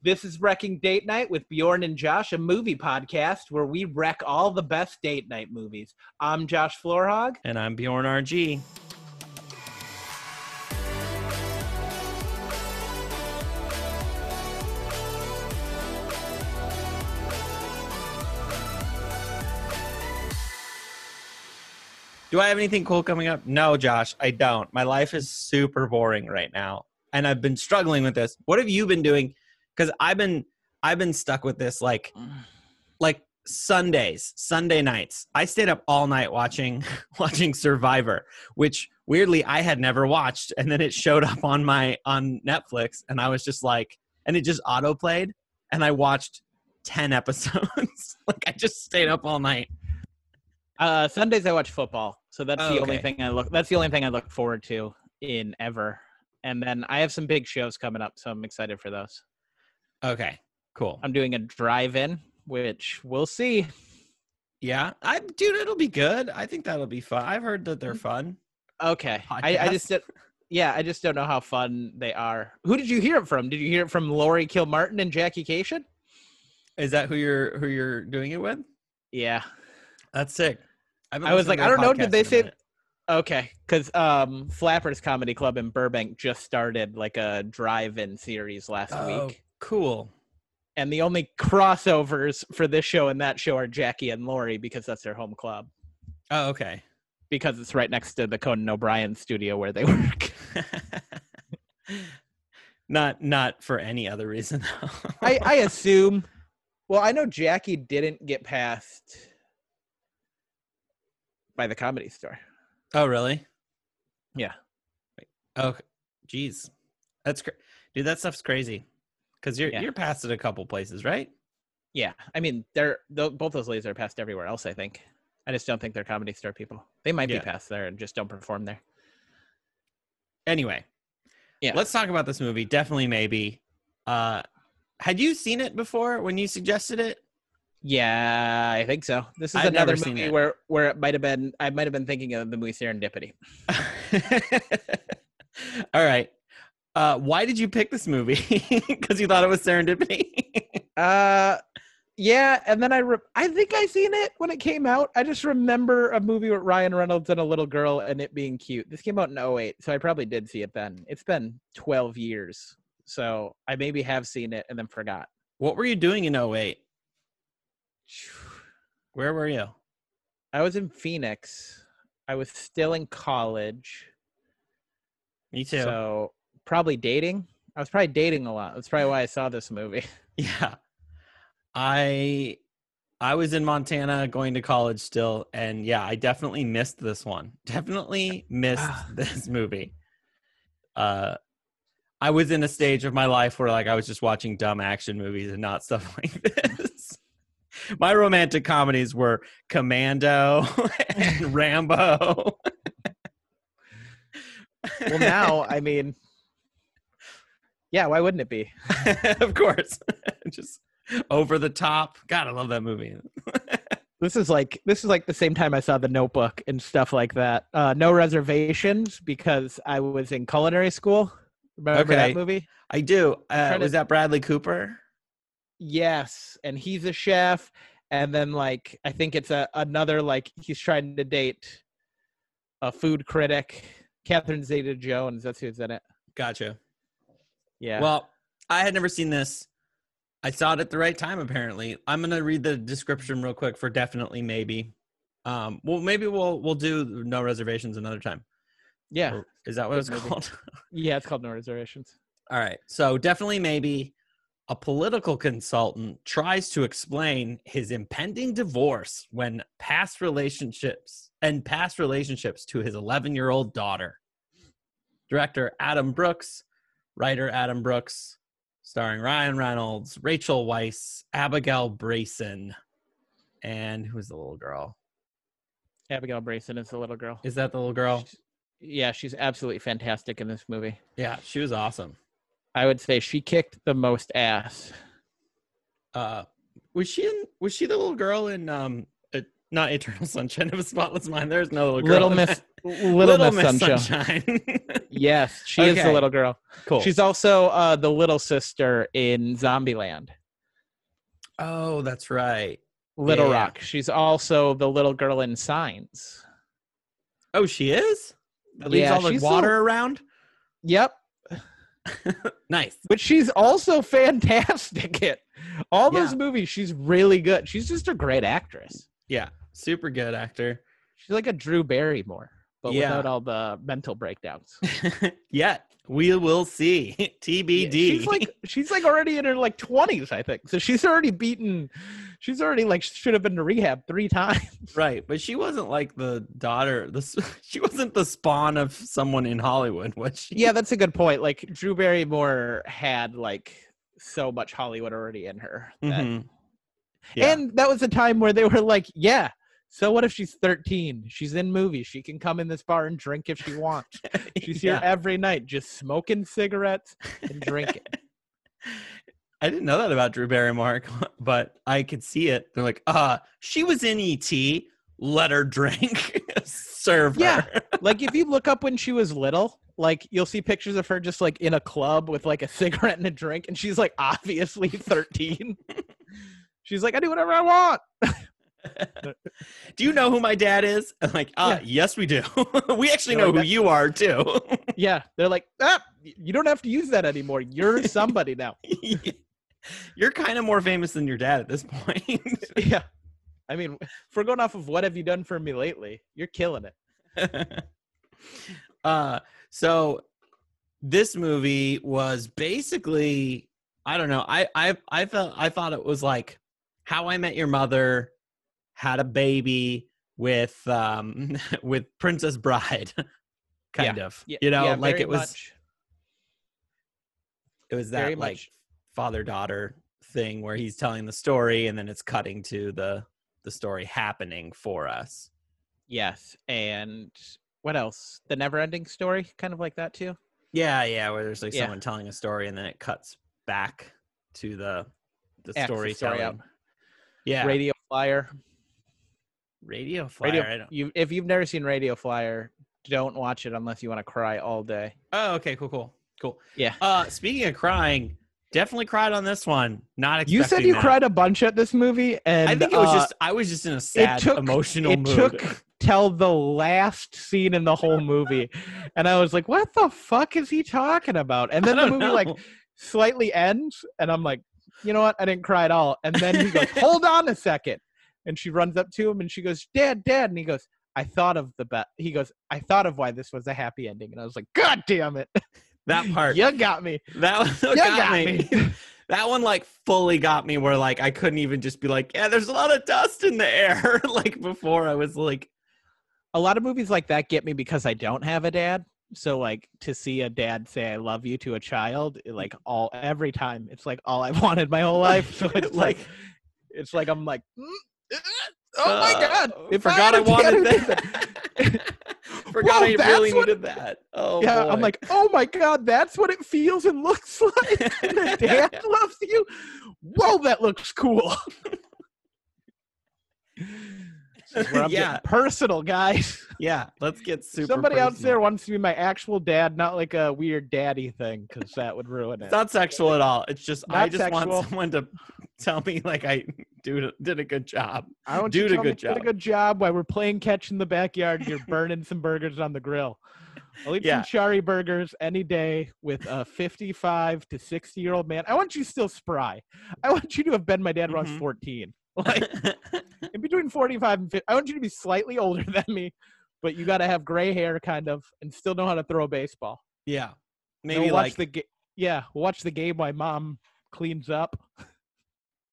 This is Wrecking Date Night with Bjorn and Josh, a movie podcast where we wreck all the best date night movies. I'm Josh Floorhog. And I'm Bjorn RG. Do I have anything cool coming up? No, Josh, I don't. My life is super boring right now. And I've been struggling with this. What have you been doing? Cuz I've been I've been stuck with this like like Sundays, Sunday nights. I stayed up all night watching watching Survivor, which weirdly I had never watched and then it showed up on my on Netflix and I was just like and it just auto played and I watched 10 episodes. like I just stayed up all night. Uh, Sundays I watch football, so that's Oh, the only thing I look. That's the only thing I look forward to in ever. And then I have some big shows coming up, so I'm excited for those. Okay. Cool. I'm doing a drive-in, which we'll see. Yeah, I dude, it'll be good. I think that'll be fun. I've heard that they're fun. Okay, I, I just yeah, I just don't know how fun they are. Who did you hear it from? Did you hear it from Laurie Kilmartin and Jackie Kashian? Is that who you're who you're doing it with? Yeah. That's sick. I was like, I don't know, did they say- Okay, because um, Flappers Comedy Club in Burbank just started like a drive-in series last Oh, week, cool. and the only crossovers for this show and that show are Jackie and Laurie because that's their home club Oh, okay. because it's right next to the Conan O'Brien studio where they work. not not for any other reason. though. I, I assume. Well, I know Jackie didn't get passed by the comedy store. oh, really? Yeah. Oh, geez, that's cra- dude. That stuff's crazy. Because you're Yeah. you're past it a couple places, right? Yeah, I mean, they're both those ladies are passed everywhere else. I think. I just don't think they're comedy store people. They might Yeah. be passed there and just don't perform there. Anyway, Yeah. Let's talk about this movie. Definitely, maybe. Uh, had you seen it before when you suggested it? Yeah, I think so. This is I've another movie where where it might have been. I might have been thinking of the movie Serendipity. All right. Uh, why did you pick this movie? Because you thought it was serendipity. Uh, yeah, and then I re- I think I seen it when it came out. I just remember a movie with Ryan Reynolds and a little girl and it being cute. This came out in 08, so I probably did see it then. It's been 12 years. So I maybe have seen it and then forgot. what were you doing in 08? Where were you? I was in Phoenix. I was still in college. Me too. So probably dating. I was probably dating a lot. That's probably why I saw this movie. yeah. I I was in Montana going to college still, and yeah, I definitely missed this one. Definitely missed Ah. this movie. Uh I was in a stage of my life where like I was just watching dumb action movies and not stuff like this. My romantic comedies were Commando and Rambo. Well, now, I mean, yeah, why wouldn't it be? of course. just over the top. God, I love that movie. This is like this is like the same time I saw The Notebook and stuff like that. Uh, no reservations because I was in culinary school. Remember Okay. that movie? I do. Uh, Trying to- that Bradley Cooper? Yes, and he's a chef, and then like I think it's a another like he's trying to date a food critic, Catherine Zeta-Jones. That's who's in it. Gotcha. Yeah. Well, I had never seen this. I saw it at the right time. Apparently, I'm gonna read the description real quick for definitely maybe. Um, well, maybe we'll we'll do no reservations another time. yeah, Or- Is that what it's movie. called? yeah. It's called No Reservations. All right. So definitely maybe a political consultant tries to explain his impending divorce when past relationships and past relationships to his 11-year-old daughter. Director Adam Brooks, writer Adam Brooks, starring Ryan Reynolds, Rachel Weisz, Abigail Breslin, and who's the little girl? Abigail Breslin is the little girl. Is that the little girl? Yeah, she's absolutely fantastic in this movie. Yeah, she was awesome. I would say she kicked the most ass. Uh was she in was she the little girl in um not Eternal Sunshine of a Spotless Mind. There's no little girl. Little Miss that. Little, Miss, Sunshine. Sunshine. Yes, she is the little girl. cool. She's also uh, the little sister in Zombieland. oh, that's right. Little Yeah. Rock. She's also the little girl in Signs. Oh, she is. That leaves Yeah, all the water the- around. Yep, Nice. but she's also fantastic at all those Yeah. movies. She's really good. She's just a great actress. Yeah, super good actor. She's like a Drew Barrymore, but Yeah. without all the mental breakdowns. yeah, we will see. TBD. She's like she's like already in her like twenties, I think. So she's already beaten. She's already like should have been to rehab three times. right, but she wasn't like the daughter. The she wasn't the spawn of someone in Hollywood, was she? Yeah, that's a good point. Like Drew Barrymore had like so much Hollywood already in her. that- Mhm. Yeah. And that was a time where they were like, yeah. So what if she's 13? She's in movies. She can come in this bar and drink if she wants. She's here every night just smoking cigarettes and drinking. I didn't know that about Drew Barrymore, but I could see it. They're like, uh, she was in ET. Let her drink. Serve her. Yeah. like if you look up when she was little, like you'll see pictures of her just like in a club with like a cigarette and a drink, and she's like obviously 13. she's like, I do whatever I want. do you know who my dad is? I'm like, ah, Yeah. yes, we do. we actually know like, who you are too. Yeah. They're like, ah, you don't have to use that anymore. You're somebody now. You're kind of more famous than your dad at this point. yeah. I mean, we're going off of what have you done for me lately, you're killing it. uh, so this movie was basically, I don't know. I I I felt I thought it was like How I Met Your Mother had a baby with um with Princess Bride, kind of. Yeah, you know, yeah, like it was much. it was very that like much. father daughter thing where he's telling the story and then it's cutting to the the story happening for us. Yes. And what else? The never ending story, kind of like that too. Yeah, yeah, where there's like Yeah. someone telling a story and then it cuts back to the the story storytelling. out. yeah, Radio Flyer. Radio Flyer. Radio. You, if you've never seen Radio Flyer, don't watch it unless you want to cry all day. Oh, okay, cool, cool, cool. Yeah. Uh, speaking of crying, definitely cried on this one. Not expecting You said you that. cried a bunch at this movie, and I think it was uh, just I was just in a sad took- emotional it mood. took till the last scene in the whole movie, and I was like, "What the fuck is he talking about?" And then the movie like slightly ends, and I'm like, "You know what? I didn't cry at all." And then he goes, "Hold on a second. And she runs up to him and she goes, "Dad, Dad," and he goes, "I thought of the bet." He goes, "I thought of why this was a happy ending," and I was like, "God damn it, that part. you got me, That one you got, got me. me." That one like fully got me where like I couldn't even just be like, yeah, there's a lot of dust in the air. like before I was like, a lot of movies like that get me because I don't have a dad. So like to see a dad say "I love you" to a child, like all every time, it's like all I've wanted my whole life. So it's like, it's like I'm like, "Mm, oh my god! uh, If forgot I, had a dad wanted who that. forgot Whoa, I really what- needed that. Oh yeah, boy. I'm like, oh my god, that's what it feels and looks like. and a dad loves you. Whoa, that looks cool. This is where I'm Yeah. personal, guys. yeah, let's get super. Somebody out there wants to be my actual dad, not like a weird daddy thing, because that would ruin it. It's not sexual at all. It's just I Not just want someone to tell me like I do did a good job. I want do a to tell me good you did a good job while we're playing catch in the backyard. You're burning some burgers on the grill. I'll eat Yeah. some Shari burgers any day with a 55 to 60 year old man. I want you still spry. I want you to have been my dad when I was Mhm. 14. Like in between 45 and 50. I want you to be slightly older than me, but you got to have gray hair kind of and still know how to throw a baseball. yeah, Maybe watch like the ga- yeah, watch the game my mom cleans up.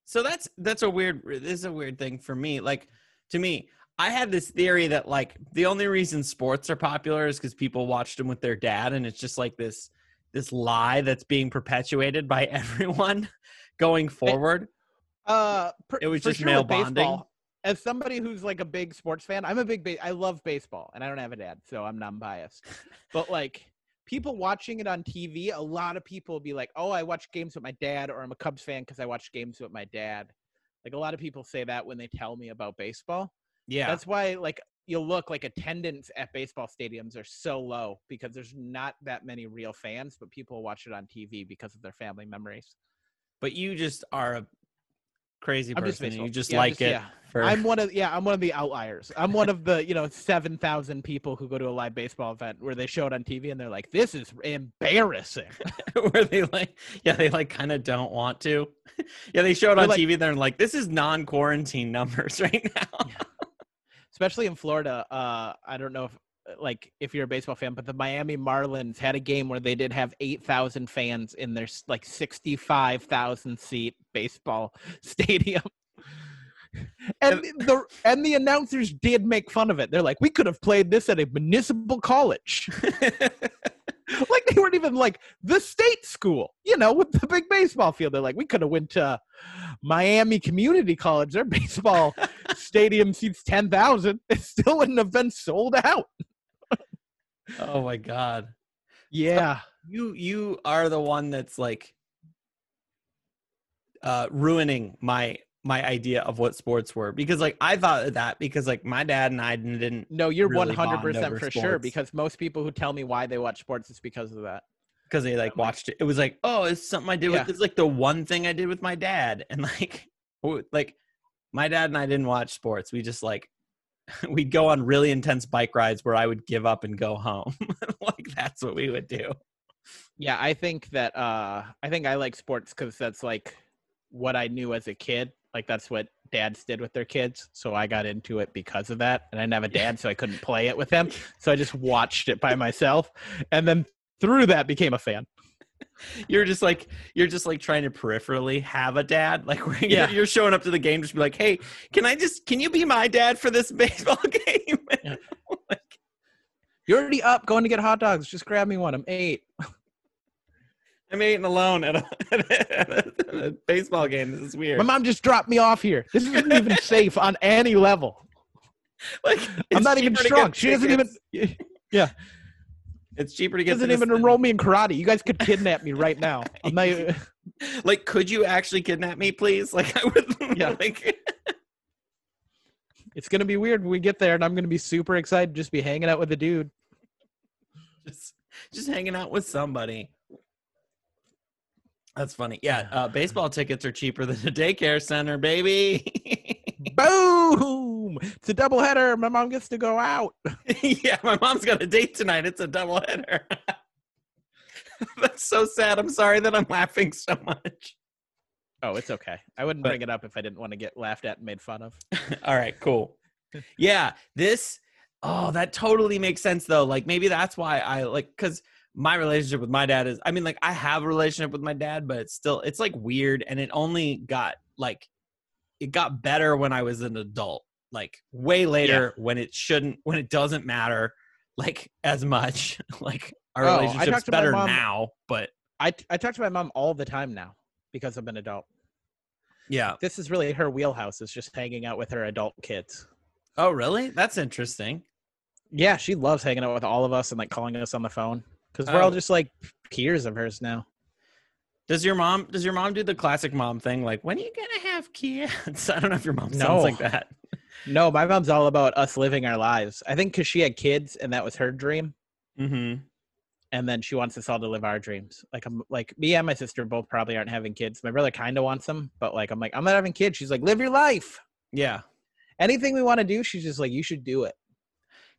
So that's that's a weird this is a weird thing for me. Like to me, I had this theory that like the only reason sports are popular is because people watched them with their dad, and it's just like this this lie that's being perpetuated by everyone going forward. Uh, per, It was just sure male bonding? baseball, As somebody who's like a big sports fan, I'm a big. Ba- I love baseball, and I don't have a dad, so I'm non-biased. but like people watching it on TV, a lot of people will be like, "Oh, I watch games with my dad," or "I'm a Cubs fan because I watch games with my dad." Like a lot of people say that when they tell me about baseball. Yeah. That's why like you'll look like attendance at baseball stadiums are so low because there's not that many real fans, but people watch it on TV because of their family memories. but you just are a crazy I'm person. you just Yeah, like just- it. yeah. For, I'm one of yeah, I'm one of the outliers. I'm one of the, you know, 7,000 people who go to a live baseball event where they show it on TV and they're like, "This is embarrassing." where they like, yeah, they like kind of don't want to. yeah, they show it They're on like- TV. They're like, this is non-quarantine numbers right now. especially in Florida. Uh, I don't know if like if you're a baseball fan, but the Miami Marlins had a game where they did have eight thousand fans in their like sixty-five thousand seat baseball stadium. And the and the announcers did make fun of it. They're like, "We could have played this at a municipal college." like they weren't even like the state school, you know, with the big baseball field. They're like, "We could have went to Miami Community College. Their baseball stadium seats 10,000. It still wouldn't have been sold out. Oh my god. Yeah. you you are the one that's like uh ruining my my idea of what sports were because like I thought of that because like my dad and I didn't No, you're Really 100% bond over for sure because most people who tell me why they watch sports is because of that. because they like watched it. It was like, oh, it's something I did Yeah. with it's like the one thing I did with my dad. And like like my dad and I didn't watch sports. We just like we'd go on really intense bike rides where I would give up and go home. like that's what we would do. Yeah, I think that uh I think I like sports cuz that's like what I knew as a kid. Like that's what dads did with their kids. So I got into it because of that. And I didn't have a dad so I couldn't play it with him. So I just watched it by myself and then through that became a fan. You're just like you're just like trying to peripherally have a dad. Like Yeah. you're, you're showing up to the game just be like, hey, can I just can you be my dad for this baseball game? Yeah. like, You're already up going to get hot dogs. Just grab me one. I'm 8. I'm eating alone at a, at a, at a- at a baseball game. This is weird. My mom just dropped me off here. This isn't even safe on any level. like I'm not even strong. She doesn't even tickets. It's cheaper to get doesn't even enroll me in karate. You guys could kidnap me right now. I'm not, Like, could you actually kidnap me, please? Like, I would. Yeah. Like, it's gonna be weird when we get there, and I'm gonna be super excited to just be hanging out with a dude. just, just hanging out with somebody. That's funny. Yeah, uh, baseball tickets are cheaper than a daycare center, baby. It's a doubleheader. My mom gets to go out. yeah, my mom's got a date tonight. It's a doubleheader. That's so sad. I'm sorry that I'm laughing so much. Oh, it's okay. I wouldn't But- bring it up if I didn't want to get laughed at and made fun of. All right, cool. Yeah, this oh, that totally makes sense though. Like maybe that's why I like cuz my relationship with my dad is I mean like I have a relationship with my dad, but it's still it's like weird and it only got like it got better when I was an adult. Like way later when it shouldn't when it doesn't matter like as much. like our Oh, relationship's talked to my better mom- now, but I I talk to my mom all the time now because I'm an adult. yeah. This is really her wheelhouse. Is just hanging out with her adult kids. Oh, really? That's interesting. Yeah, she loves hanging out with all of us and like calling us on the phone because we're all Oh. just like peers of hers now. Does your mom does your mom do the classic mom thing like when are you gonna have kids? I don't know if your mom sounds No. like that. No, my mom's all about us living our lives. I think because she had kids and that was her dream, Mm-hmm. and then she wants us all to live our dreams. Like I'm like me and my sister both probably aren't having kids. My brother kind of wants them, but like I'm like I'm not having kids. She's like live your life. Yeah. Anything we want to do, she's just like you should do it.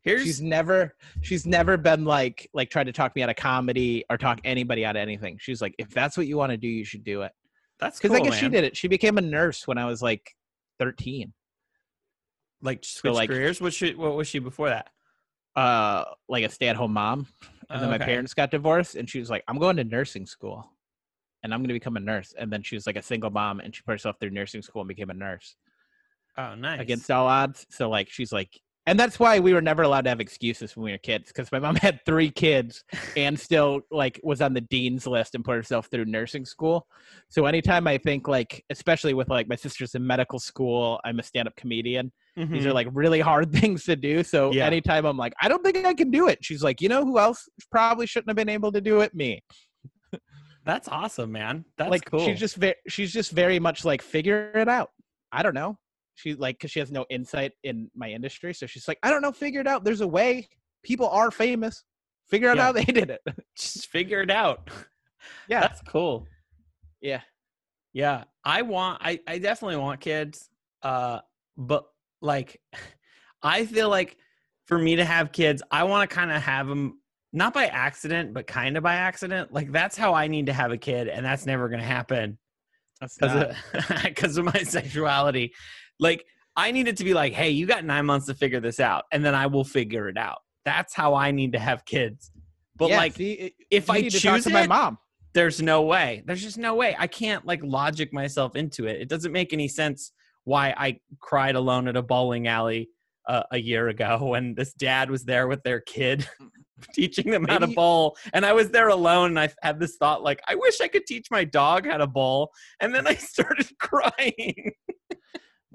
Here's She's never she's never been like like tried to talk me out of comedy or talk anybody out of anything. She's like if that's what you want to do, you should do it. that's Because cool, I guess she did it. She became a nurse when I was like 13. Like switch like- careers. What she what was she before that? uh like a stay-at-home mom and then my parents got divorced and she was like i'm going to nursing school and i'm going to become a nurse and then she was like a single mom and she put herself through nursing school and became a nurse Oh, nice. against all odds so like she's like and that's why we were never allowed to have excuses when we were kids because my mom had three kids and still like was on the dean's list and put herself through nursing school so anytime i think like especially with like my sister's in medical school i'm a stand-up comedian these Mhm. are like really hard things to do. So Yeah. anytime I'm like, I don't think I can do it. She's like, you know who else probably shouldn't have been able to do it? Me. that's awesome, man. That's like cool. she's just very she's just very much like figure it out. I don't know. She's like, because she has no insight in my industry, so she's like, I don't know, figure it out. There's a way. People are famous. Figure out Yeah. how they did it. Just figure it out. yeah, That's cool. yeah. Yeah, I want I I definitely want kids. Uh but like I feel like for me to have kids, I want to kind of have them not by accident, but kind of by accident. Like that's how I need to have a kid and that's never going to happen not- of, because of my sexuality. Like I need it to be like, "Hey, you got 9 months to figure this out and then I will figure it out." That's how I need to have kids. But yeah, like see, it- if I need to choose to my it, mom. there's no way. There's just no way. I can't like logic myself into it. It doesn't make any sense why I cried alone at a bowling alley uh, a year ago when this dad was there with their kid teaching them how to bowl and I was there alone and I had this thought like I wish I could teach my dog how to bowl and then I started crying.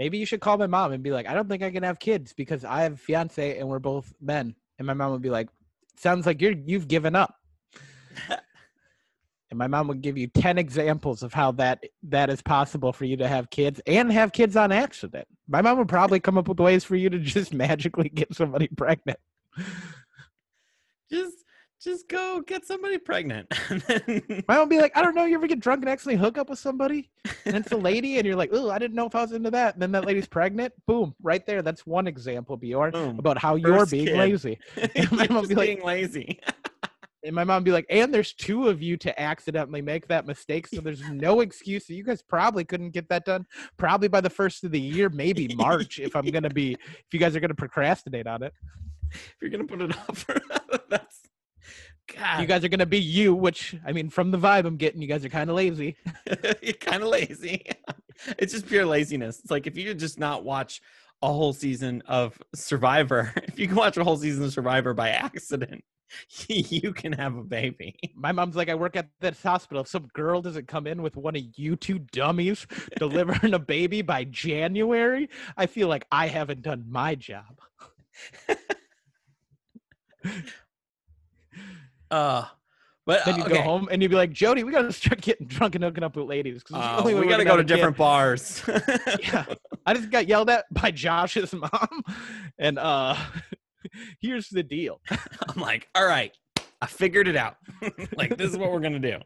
Maybe you should call my mom and be like, I don't think I can have kids because I have a fiance and we're both men. And my mom would be like, Sounds like you're you've given up. and my mom would give you ten examples of how that that is possible for you to have kids and have kids on accident. My mom would probably come up with ways for you to just magically get somebody pregnant. just just go get somebody pregnant. My mom be like, I don't know, you ever get drunk and accidentally hook up with somebody? And it's a lady, and you're like, oh, I didn't know if I was into that. And then that lady's pregnant. Boom, right there. That's one example, Bjorn, Boom. about how you're being kid. lazy. My mom be like- being lazy. And my mom be like, and there's two of you to accidentally make that mistake. So there's no excuse. So you guys probably couldn't get that done. Probably by the first of the year, maybe March, if I'm to be, if you guys are going to procrastinate on it. if you're gonna put it off that's You guys are going to be you, which, I mean, from the vibe I'm getting, you guys are kind of lazy. you're kind of lazy. it's just pure laziness. It's like if you could just not watch a whole season of Survivor, if you can watch a whole season of Survivor by accident, you can have a baby. My mom's like, I work at this hospital. If some girl doesn't come in with one of you two dummies delivering a baby by January, I feel like I haven't done my job. Uh but Then you okay. go home and you'd be like, Jody, we got to start getting drunk and hooking up with ladies. Uh, we got to go to a kid." different bars. yeah i just got yelled at by josh's mom and uh here's the deal I'm like, all right, I figured it out. like this is what we're gonna do.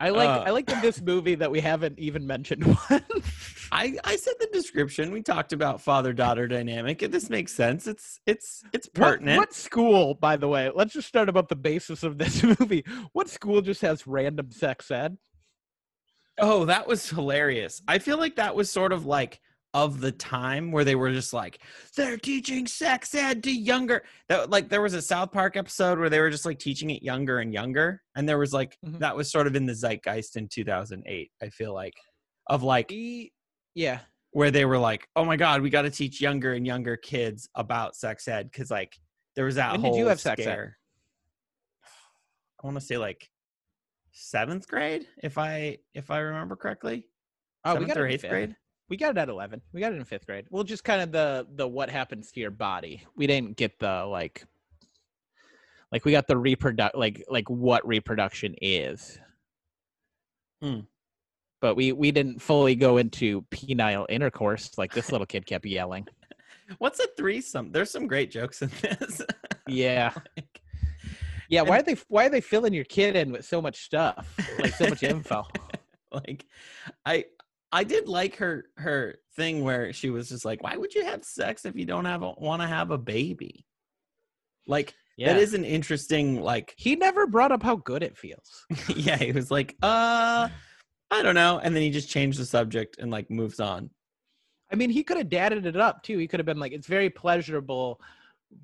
I like Uh. i like in this movie that we haven't even mentioned one I I said the description. We talked about father daughter dynamic, and this makes sense. It's it's it's what, pertinent. what school by the way let's just start about the basis of this movie what school just has random sex ed Oh, that was hilarious. I feel like that was sort of like of the time where they were just like they're teaching sex ed to younger. That like there was a South Park episode where they were just like teaching it younger and younger, and there was like Mhm. that was sort of in the zeitgeist in 2008. I feel like of like yeah where they were like, oh my god, we got to teach younger and younger kids about sex ed because like there was that When whole did you have sex ed? I want to say like seventh grade, if I if I remember correctly. oh we seventh got or eighth grade. We got it at 11 we got it in fifth grade. Well just kind of the the what happens to your body. We didn't get the like like we got the reproduct like like what reproduction is. Hmm. but we we didn't fully go into penile intercourse. Like this little kid kept yelling. What's a threesome? There's some great jokes in this. yeah. Like, yeah why are they why are they filling your kid in with so much stuff? Like so much info. Like I I did like her her thing where she was just like, why would you have sex if you don't have want to have a baby? Like yeah that is an interesting like he never brought up how good it feels yeah, he was like, uh, I don't know. And then he just changed the subject and like moves on. I mean, he could have dadded it up too. He could have been like, it's very pleasurable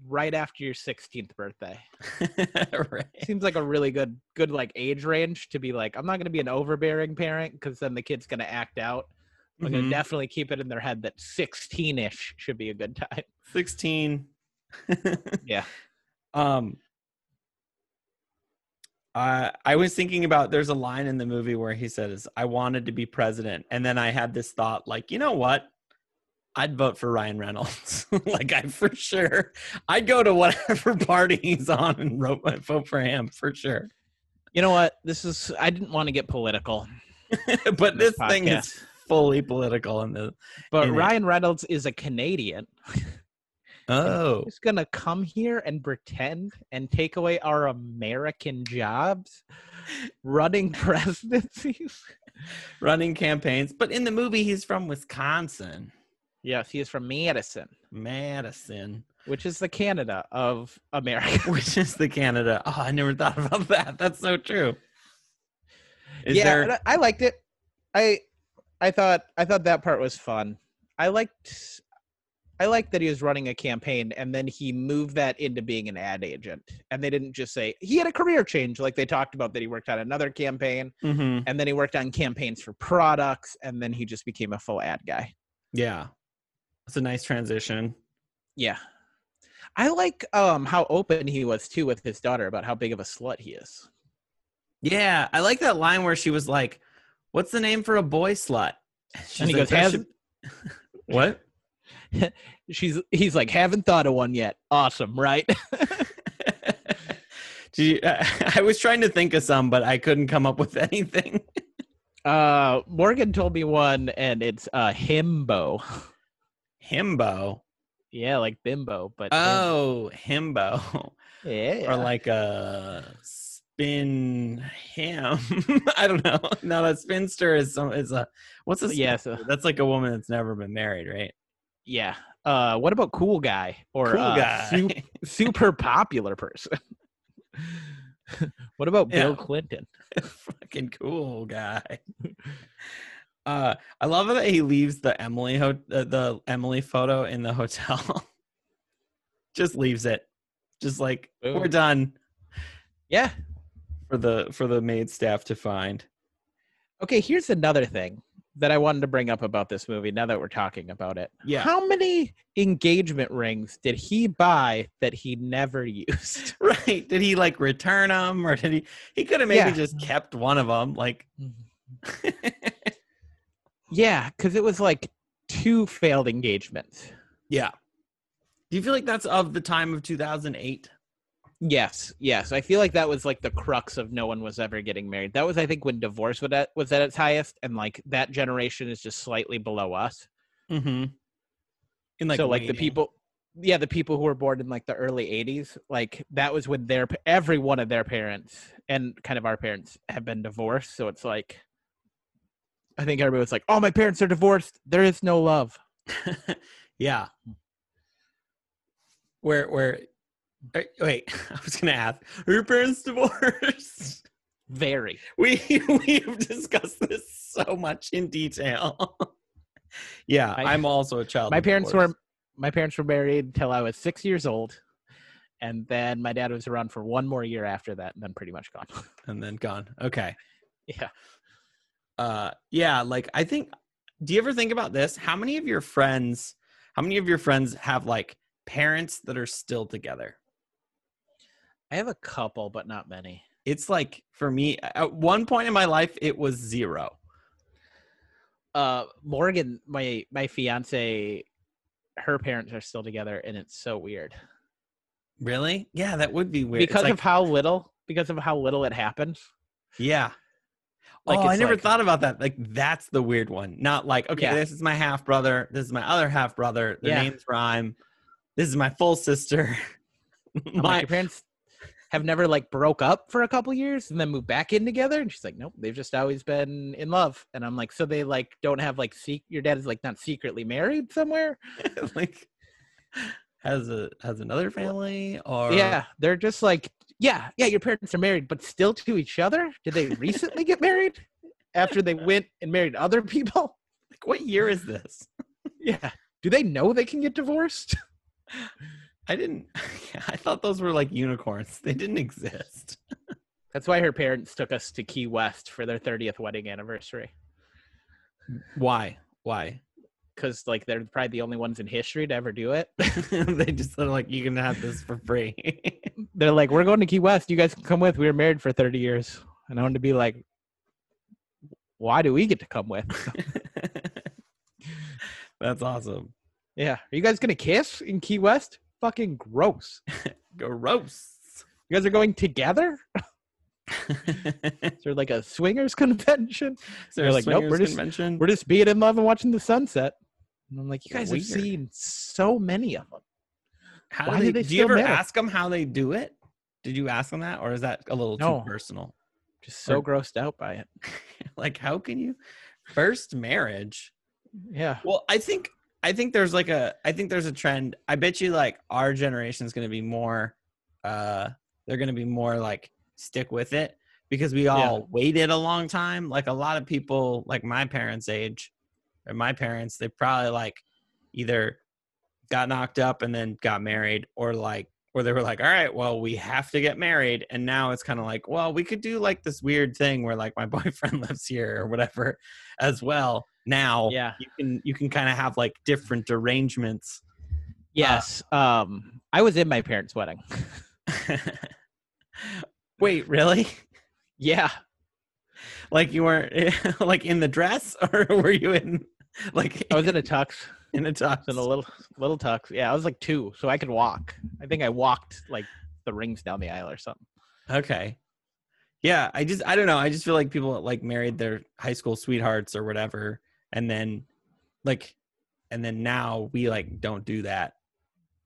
right after your 16th birthday. right. Seems like a really good, good like age range to be like, I'm not going to be an overbearing parent because then the kid's going to act out. I'm going Mhm. to definitely keep it in their head that 16 ish should be a good time. 16. Yeah. Um, uh, I was thinking about there's a line in the movie where he says, I wanted to be president. And then I had this thought, like, you know what? I'd vote for Ryan Reynolds. like, I for sure, I'd go to whatever party he's on and vote for him for sure. You know what? This is, I didn't want to get political. but This thing is fully political in the. But In it. Ryan Reynolds is a Canadian. Oh, He's gonna come here and pretend and take away our American jobs, running presidencies. running campaigns. But in the movie, he's from Wisconsin, Yes, he is from Madison, Madison, which is the Canada of America. which is the Canada. Oh, I never thought about that. That's so true. Is yeah, there? I liked it. I I thought I thought that part was fun. I liked I liked that he was running a campaign and then he moved that into being an ad agent. And they didn't just say he had a career change like they talked about that he worked on another campaign Mhm. and then he worked on campaigns for products and then he just became a full ad guy. Yeah, it's a nice transition. Yeah. I like um how open he was too with his daughter about how big of a slut he is. Yeah, I like that line where she was like, "What's the name for a boy slut?" She's And he like, goes, "Has- should-" what? She's he's like, haven't thought of one yet. Awesome, right? You, I was trying to think of some, but I couldn't come up with anything. Uh, Morgan told me one, and it's uh himbo. Himbo. Yeah, like bimbo, but Oh, himbo. yeah, Or like a spin ham. I don't know. No, a spinster is some is a what's a Yeah, so- That's like a woman that's never been married, right? yeah. Uh, what about cool guy or Cool uh, guy. su- super popular person? what about Bill Yeah. Clinton? Fucking cool guy. Uh, I love that he leaves the Emily ho- uh, the Emily photo in the hotel. Just leaves it. Just like we're done Yeah. for the for the maid staff to find. Okay, here's another thing that I wanted to bring up about this movie. Now that we're talking about it, Yeah. how many engagement rings did he buy that he never used? Right? Did he like return them, or did he? He could have maybe Yeah. just kept one of them. Like, yeah, because it was like two failed engagements. yeah. Do you feel like that's of the time of 2008? Yes, yes. I feel like that was like the crux of no one was ever getting married. That was, I think, when divorce was at, was at its highest, and like that generation is just slightly below us. Mm-hmm. In like so, like the people, yeah, the people who were born in like the early '80s, like that was when their every one of their parents and kind of our parents have been divorced. So it's like, I think everybody was like, "Oh, my parents are divorced. There is no love." yeah. Where where uh, wait, I was gonna ask, are your parents divorced? Very. We we've discussed this so much in detail. yeah, I'm also a child. my parents divorce. were my parents were married until I was six years old, and then my dad was around for one more year after that, and then pretty much gone. and then gone. Okay. yeah. Uh yeah, like I think do you ever think about this? How many of your friends how many of your friends have like parents that are still together? I have a couple, but not many. It's like for me at one point in my life it was zero. Uh, Morgan, my my fiance, her parents are still together, and it's so weird Really? Yeah, that would be weird. Because like- of how little because of how little it happens. Yeah. Like, oh, I never like- thought about that. Like that's the weird one. Not like, okay, Yeah. this is my half brother. This is my other half brother. Their Yeah. names rhyme. This is my full sister. Like, my, your parents have never like broke up for a couple years and then moved back in together, and she's like, nope, they've just always been in love. And I'm like, so they like don't have like sec- your dad is like not secretly married somewhere. like has a has another family or yeah, they're just like, yeah, yeah, your parents are married, but still to each other. Did they recently get married after they went and married other people? Like, what year is this? Yeah. Do they know they can get divorced? I didn't. I thought those were like unicorns. They didn't exist. That's why her parents took us to Key West for their 30th wedding anniversary. Why? Why? Because like they're probably the only ones in history to ever do it. they just are like, you can have this for free. They're like, we're going to Key West. You guys can come with. We were married for 30 years. And I wanted to be like, why do we get to come with? That's awesome. yeah. Are you guys going to kiss in Key West? Fucking gross. Gross. You guys are going together? Is there like a swingers convention? Is there They're like, nope, we're just- convention? We're just being in love and watching the sunset. And I'm like, you guys Weird. have seen so many of them. How why do do they, they do you ever matter? ask them how they do it? Did you ask them that, or is that a little No. too personal? Just so Or- grossed out by it. like, how can you first marriage? Yeah. Well, I think I think there's like a I think there's a trend. I bet you like our generation is going to be more uh they're going to be more like stick with it because we all waited a long time. Like a lot of people like my parents' age or my parents, they probably like either got knocked up and then got married or like or they were like, all right, well, we have to get married. And now it's kind of like, well, we could do like this weird thing where like my boyfriend lives here or whatever as well. Now Yeah. you can you can kind of have like different arrangements. Yes. um, I was in my parents' wedding. Wait, really? Yeah. Like you weren't like in the dress, or were you in like I was in a tux. in a tux? In a little little tux. Yeah, I was like two, so I could walk. I think I walked like the rings down the aisle or something. Okay. Yeah, I just I don't know. I just feel like people like married their high school sweethearts or whatever, and then like, and then now we like don't do that,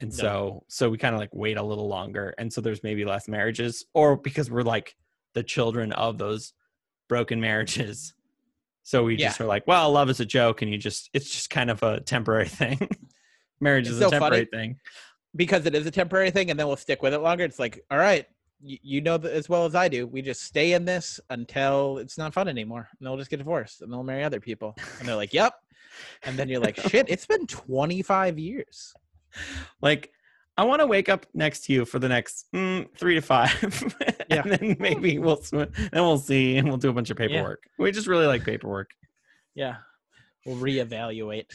and No. so so we kind of like wait a little longer, and so there's maybe less marriages, or because we're like the children of those broken marriages, so we just are like, well, love is a joke, and you just it's just kind of a temporary thing. Marriage It's is so a temporary funny. thing. because it is a temporary thing and then we'll stick with it longer it's like all right you, you know that as well as i do we just stay in this until it's not fun anymore and they'll just get divorced and they'll marry other people and they're like yep and then you're like shit it's been 25 years like I want to wake up next to you for the next mm, three to five, Yeah. and then maybe we'll then we'll see and we'll do a bunch of paperwork. We just really like paperwork. yeah we'll reevaluate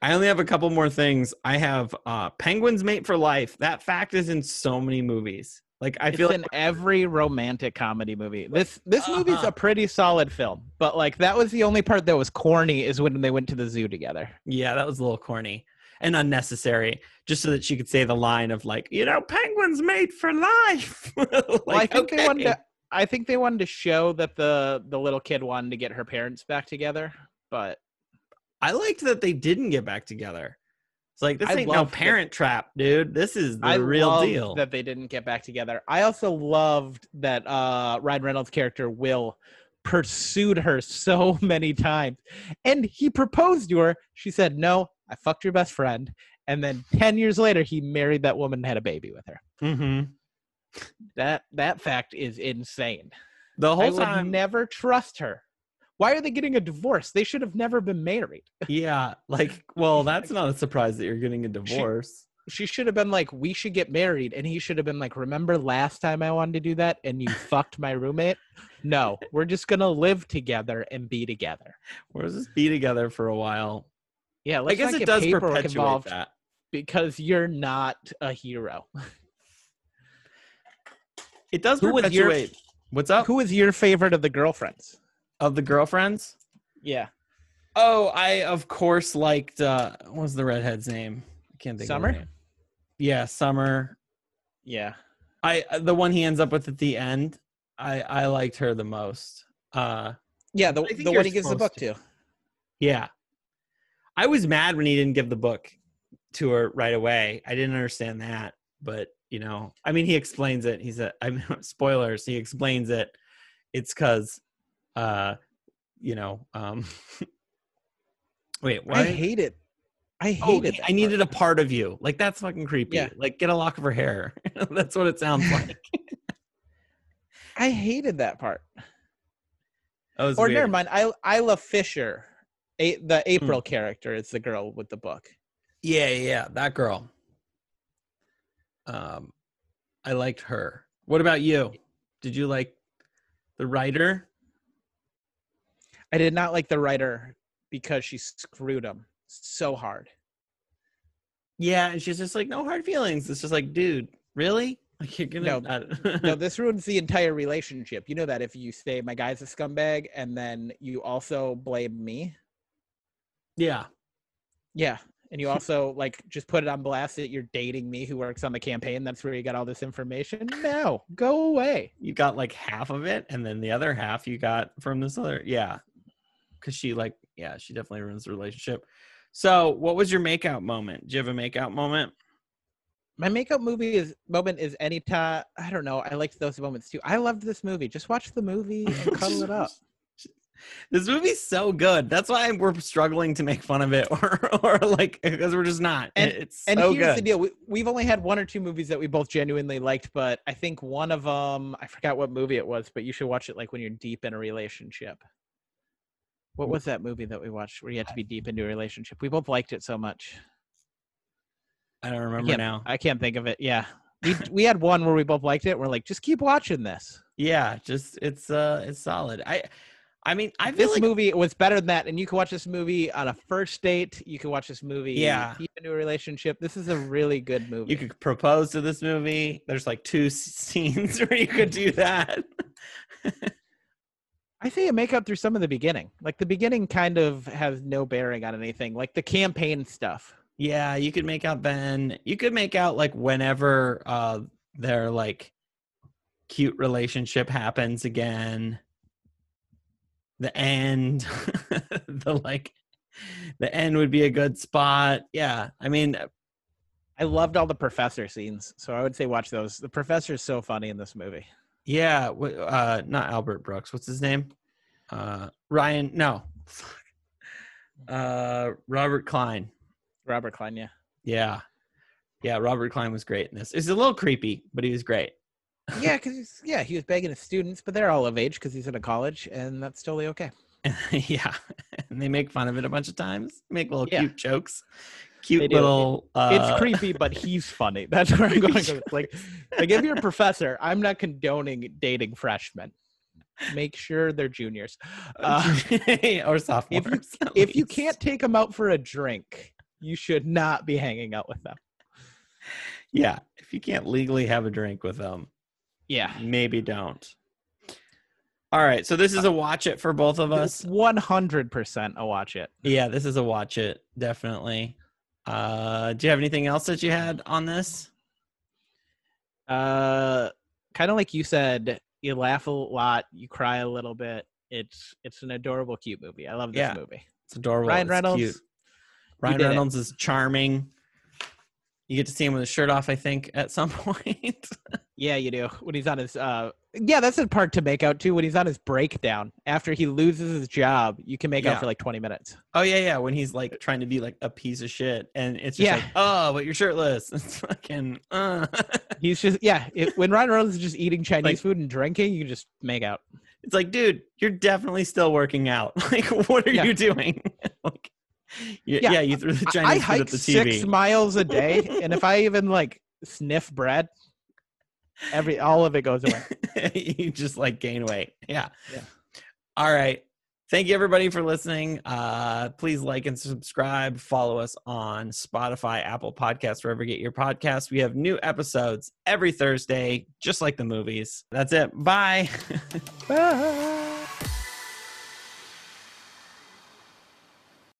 I only have a couple more things. I have uh, penguins mate for life. That fact is in so many movies. Like I it's feel in like every romantic comedy movie this this movie's Uh-huh. a pretty solid film but like that was the only part that was corny is when they went to the zoo together yeah, that was a little corny and unnecessary, just so that she could say the line of like, you know, penguins mate for life. well, I Like, think they wanted to. I think they wanted to show that the the little kid wanted to get her parents back together, but I liked that they didn't get back together. It's like this I ain't no loved that- parent trap, dude. This is the I real loved deal. that they didn't get back together. I also loved that uh Ryan Reynolds' character Will pursued her so many times, and he proposed to her. She said, "No, I fucked your best friend." And then ten years later, he married that woman and had a baby with her. hmm That that fact is insane. The I whole would time, never trust her. Why are they getting a divorce? They should have never been married. yeah. Like, well, that's not a surprise that you're getting a divorce. she should have been like, we should get married. And he should have been like, remember last time I wanted to do that and you fucked my roommate? No, we're just going to live together and be together. We'll just be together for a while. Yeah, I let's guess it get does perpetuate that. because you're not a hero. It does Who was your- What's up? Who is your favorite of the girlfriends? Of the girlfriends? Yeah. Oh, I of course liked. uh What was the redhead's name? I can't think. Of Summer? her name. Yeah, Summer. Yeah. I uh, the one he ends up with at the end. I I liked her the most. Uh Yeah, the, the one he gives the book supposed to. Yeah. I was mad when he didn't give the book to her right away. I didn't understand that, but you know, I mean, he explains it. He said, I mean, spoilers. He explains it. It's because, uh, you know, um, wait, why? I hate it. I Oh, hated I needed part. a part of you. Like that's fucking creepy. Yeah. Like get a lock of her hair. that's what it sounds like. I hated that part. That Or weird. never mind. I Isla Fisher, a, the Hmm. April character, is the girl with the book. Yeah, yeah, yeah, that girl. Um, I liked her. What about you? Did you like the writer? I did not like the writer because she screwed him so hard. Yeah, and she's just like, no hard feelings. It's just like, dude, really? Like you're gonna? No. No, this ruins the entire relationship. You know that if you say my guy's a scumbag and then you also blame me. Yeah, Yeah, and you also like just put it on blast that you're dating me who works on the campaign. That's where you got all this information. No, go away. You got like half of it, and then the other half you got from this other. Yeah, because she like yeah she definitely ruins the relationship. So, what was your makeout moment? Do you have a makeout moment? My makeup movie is moment is anytime. I don't know. I liked those moments too. I loved this movie. Just watch the movie and cuddle it up. This movie's so good. That's why we're struggling to make fun of it, or or like because we're just not. And- it's And so here's good. the deal: we, we've only had one or two movies that we both genuinely liked, but I think one of them, I forgot what movie it was, but you should watch it like when you're deep in a relationship. What was that movie that we watched where you had to be deep into a relationship? We both liked it so much. I don't remember can't, now. I can't think of it. Yeah, we we had one where we both liked it. We're like, just keep watching this. Yeah, just it's uh it's solid. I I mean I This like movie was better than that, and you can watch this movie on a first date. You can watch this movie Yeah. into a relationship. This is a really good movie. you could propose to this movie. There's like two scenes where you could do that. I say you make up through some of the beginning. Like the beginning kind of has no bearing on anything, like the campaign stuff. Yeah, you could make out Ben. You could make out like whenever uh their like cute relationship happens again. The end. the like the end would be a good spot. Yeah. I mean, I loved all the professor scenes, so I would say watch those. The professor is so funny in this movie. yeah, uh not Albert Brooks. What's his name? Uh Ryan, no. Uh Robert Klein. Robert Klein, yeah. Yeah. Yeah, Robert Klein was great in this. It's a little creepy, but he was great. Yeah, because yeah, he was begging his students, but they're all of age because he's in a college, and that's totally okay. yeah, and they make fun of it a bunch of times. Make little Yeah. cute jokes, cute little. Uh, it's creepy, but he's funny. That's where I'm going. with. Like, like if you're a professor, I'm not condoning dating freshmen. Make sure they're juniors. Uh, or sophomores. at if you can't take them out for a drink, you should not be hanging out with them. yeah, if you can't legally have a drink with them, Yeah, maybe don't. All right, so this is a watch it for both of us. one hundred percent. I'll watch it. Yeah, this is a watch it definitely. Uh, do you have anything else that you had on this? Uh, kind of like you said, you laugh a lot, you cry a little bit. It's it's an adorable, cute movie. I love this Yeah. movie. It's adorable. Ryan it's Reynolds, cute. Ryan. Reynolds is charming. You get to see him with his shirt off, I think, at some point. Yeah, you do. When he's on his uh yeah, that's a part to make out too. When he's on his breakdown after he loses his job, you can make Yeah. out for like 20 minutes. oh yeah, yeah. When he's like trying to be like a piece of shit, and it's just Yeah. like, oh, but you're shirtless. It's fucking. Uh. He's just yeah, it, when Ryan Reynolds is just eating Chinese Like- food and drinking, you can just make out. it's like, dude, you're definitely still working out. Like, what are Yeah. you doing? like, you, yeah. Yeah, you threw the Chinese I food at the TV. six miles a day, and if I even like sniff bread, every all of it goes away. you just like gain weight. Yeah. Yeah. All right. Thank you everybody for listening. Uh, please like and subscribe. Follow us on Spotify, Apple Podcasts, wherever you get your podcasts. We have new episodes every Thursday, just like the movies. That's it. Bye. Bye.